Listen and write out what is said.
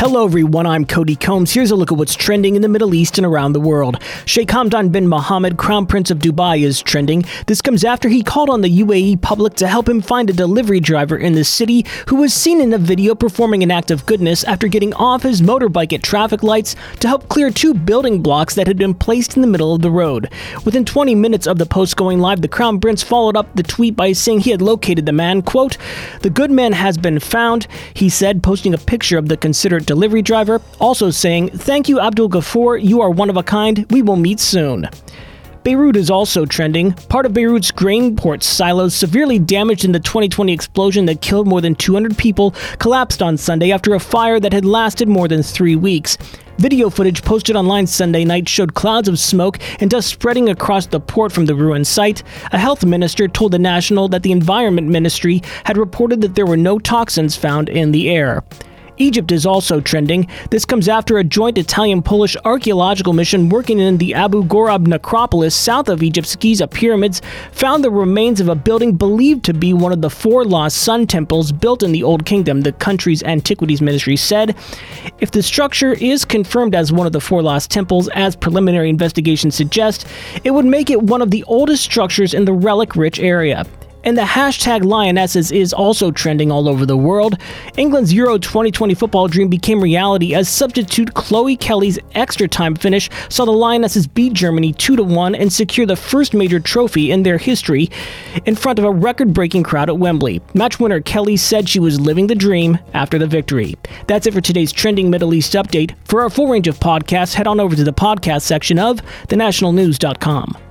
Hello, everyone. I'm Cody Combs. Here's a look at what's trending in the Middle East and around the world. Sheikh Hamdan bin Mohammed, Crown Prince of Dubai, is trending. This comes after he called on the UAE public to help him find a delivery driver in the city who was seen in a video performing an act of goodness after getting off his motorbike at traffic lights to help clear two building blocks that had been placed in the middle of the road. Within 20 minutes of the post going live, the Crown Prince followed up the tweet by saying he had located the man. Quote, The good man has been found, he said, posting a picture of the considered delivery driver, also saying, Thank you, Abdul Ghafoor, you are one of a kind, we will meet soon. Beirut is also trending. Part of Beirut's grain port silos, severely damaged in the 2020 explosion that killed more than 200 people, collapsed on Sunday after a fire that had lasted more than three weeks. Video footage posted online Sunday night showed clouds of smoke and dust spreading across the port from the ruined site. A health minister told the National that the Environment Ministry had reported that there were no toxins found in the air. Egypt is also trending. This comes after a joint Italian Polish archaeological mission working in the Abu Ghorab necropolis south of Egypt's Giza pyramids found the remains of a building believed to be one of the four lost sun temples built in the Old Kingdom, the country's antiquities ministry said. If the structure is confirmed as one of the four lost temples, as preliminary investigations suggest, it would make it one of the oldest structures in the relic rich area. And the hashtag Lionesses is also trending all over the world. England's Euro 2020 football dream became reality as substitute Chloe Kelly's extra time finish saw the Lionesses beat Germany 2 1 and secure the first major trophy in their history in front of a record breaking crowd at Wembley. Match winner Kelly said she was living the dream after the victory. That's it for today's trending Middle East update. For our full range of podcasts, head on over to the podcast section of thenationalnews.com.